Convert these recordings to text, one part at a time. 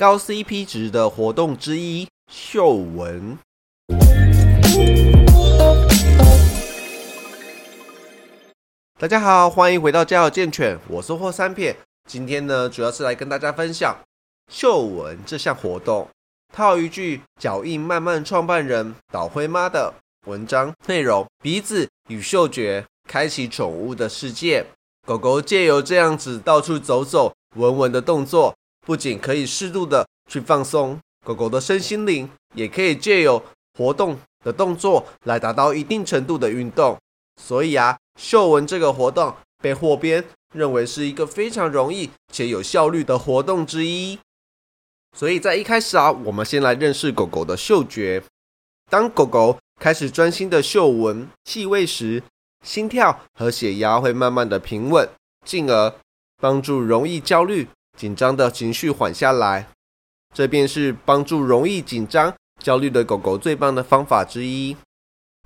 高 CP 值的活动之一——嗅闻。大家好，欢迎回到家有健犬，我是霍三片。今天呢，主要是来跟大家分享嗅闻这项活动。套一句脚印慢慢创办人岛灰妈的文章内容：鼻子与嗅觉开启宠物的世界。狗狗借由这样子到处走走、闻闻的动作，不仅可以适度的去放松狗狗的身心灵，也可以借由活动的动作来达到一定程度的运动。所以啊，嗅闻这个活动被霍边认为是一个非常容易且有效率的活动之一。所以在一开始啊，我们先来认识狗狗的嗅觉。当狗狗开始专心的嗅闻气味时，心跳和血压会慢慢的平稳，进而帮助容易焦虑、紧张的情绪缓下来。这便是帮助容易紧张、焦虑的狗狗最棒的方法之一。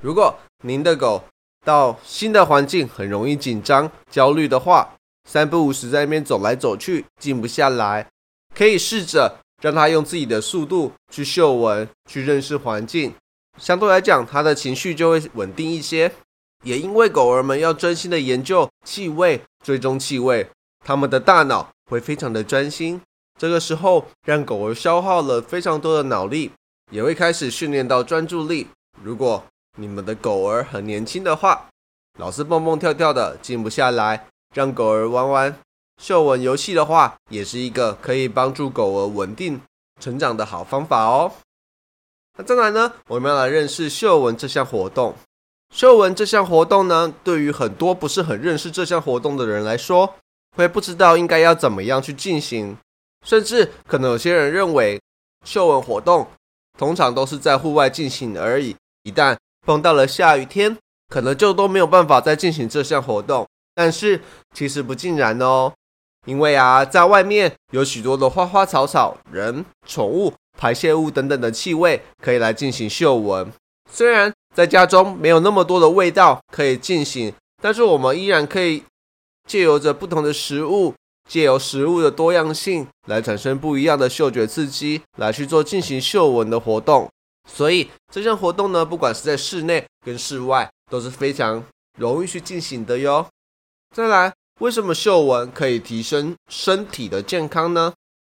如果您的狗到新的环境很容易紧张、焦虑的话，三不五时在那边走来走去，静不下来，可以试着让它用自己的速度去嗅闻、去认识环境，相对来讲，它的情绪就会稳定一些。也因为狗儿们要专心的研究气味、追踪气味，他们的大脑会非常的专心。这个时候，让狗儿消耗了非常多的脑力，也会开始训练到专注力。如果你们的狗儿很年轻的话，老是蹦蹦跳跳的，静不下来，让狗儿玩玩嗅闻游戏的话，也是一个可以帮助狗儿稳定成长的好方法哦。那再来呢，我们要来认识嗅闻这项活动。嗅闻这项活动呢，对于很多不是很认识这项活动的人来说，会不知道应该要怎么样去进行，甚至可能有些人认为嗅闻活动通常都是在户外进行而已，一旦碰到了下雨天，可能就都没有办法再进行这项活动。但是其实不尽然哦，因为啊，在外面有许多的花花草草、人、宠物、排泄物等等的气味可以来进行嗅闻，虽然。在家中没有那么多的味道可以进行，但是我们依然可以借由着不同的食物，借由食物的多样性来产生不一样的嗅觉刺激，来去做进行嗅闻的活动。所以这项活动呢，不管是在室内跟室外都是非常容易去进行的哟。再来，为什么嗅闻可以提升身体的健康呢？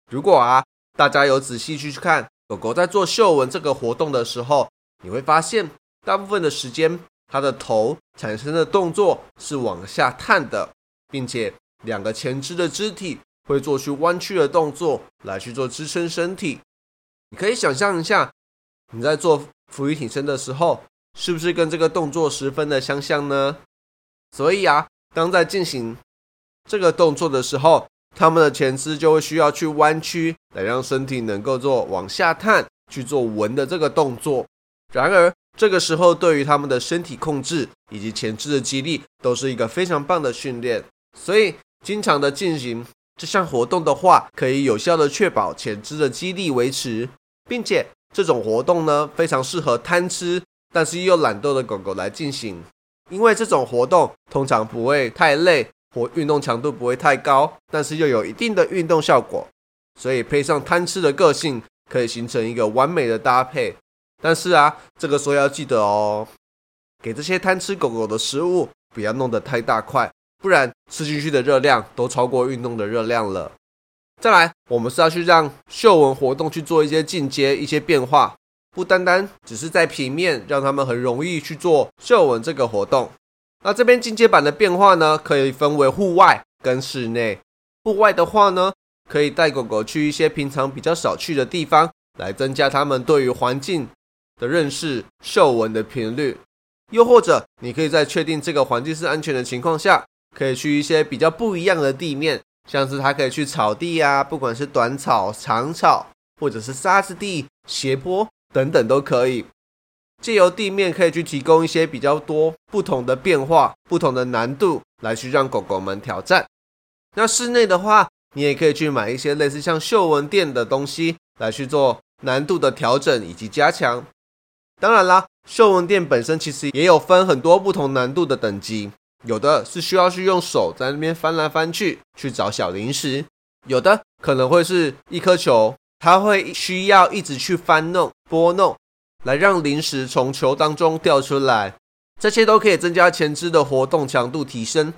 如果啊，大家有仔细去看狗狗在做嗅闻这个活动的时候，你会发现。大部分的时间，它的头产生的动作是往下探的，并且两个前肢的肢体会做出弯曲的动作来去做支撑身体。你可以想象一下，你在做俯卧挺身的时候，是不是跟这个动作十分的相像呢？所以啊，当在进行这个动作的时候，他们的前肢就会需要去弯曲，来让身体能够做往下探去做闻的这个动作。然而，这个时候，对于他们的身体控制以及前肢的肌力，都是一个非常棒的训练。所以，经常的进行这项活动的话，可以有效的确保前肢的肌力维持，并且这种活动呢，非常适合贪吃但是又懒惰的狗狗来进行，因为这种活动通常不会太累，或运动强度不会太高，但是又有一定的运动效果，所以配上贪吃的个性，可以形成一个完美的搭配。但是啊，这个时候要记得哦，给这些贪吃狗狗的食物不要弄得太大块，不然吃进去的热量都超过运动的热量了。再来，我们是要去让嗅闻活动去做一些进阶、一些变化，不单单只是在平面让他们很容易去做嗅闻这个活动。那这边进阶版的变化呢，可以分为户外跟室内。户外的话呢，可以带狗狗去一些平常比较少去的地方，来增加它们对于环境。的认识嗅闻的频率，又或者你可以在确定这个环境是安全的情况下，可以去一些比较不一样的地面，像是它可以去草地啊，不管是短草、长草，或者是沙子地、斜坡等等都可以。借由地面可以去提供一些比较多不同的变化、不同的难度，来去让狗狗们挑战。那室内的话，你也可以去买一些类似像嗅闻垫的东西，来去做难度的调整以及加强。当然啦，嗅闻垫本身其实也有分很多不同难度的等级，有的是需要去用手在那边翻来翻去去找小零食，有的可能会是一颗球它会需要一直去翻弄、拨弄，来让零食从球当中掉出来。这些都可以增加前肢的活动强度提升。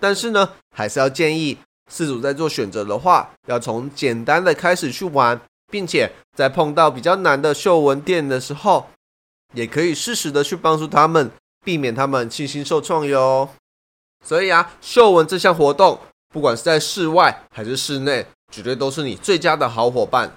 但是呢，还是要建议饲主在做选择的话，要从简单的开始去玩，并且在碰到比较难的嗅闻店的时候，也可以适时的去帮助他们，避免他们轻心受创哟。所以啊，嗅闻这项活动，不管是在室外还是室内，绝对都是你最佳的好伙伴。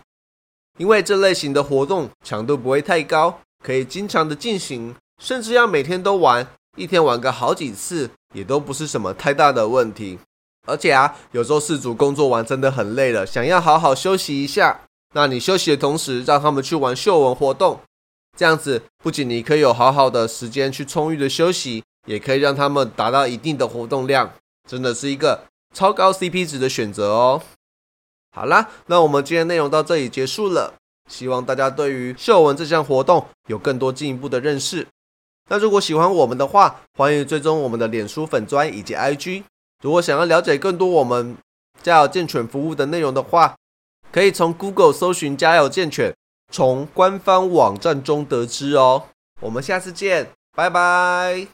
因为这类型的活动强度不会太高，可以经常的进行，甚至要每天都玩，一天玩个好几次，也都不是什么太大的问题。而且啊，有时候事主工作完真的很累了，想要好好休息一下，那你休息的同时，让他们去玩嗅闻活动，这样子不仅你可以有好好的时间去充裕的休息。也可以让他们达到一定的活动量，真的是一个超高 CP 值的选择哦。好啦，那我们今天内容到这里结束了，希望大家对于嗅闻这项活动有更多进一步的认识。那如果喜欢我们的话，欢迎追踪我们的脸书粉专以及 IG。如果想要了解更多我们家有健犬服务的内容的话，可以从 Google 搜寻家有健犬，从官方网站中得知哦。我们下次见，拜拜。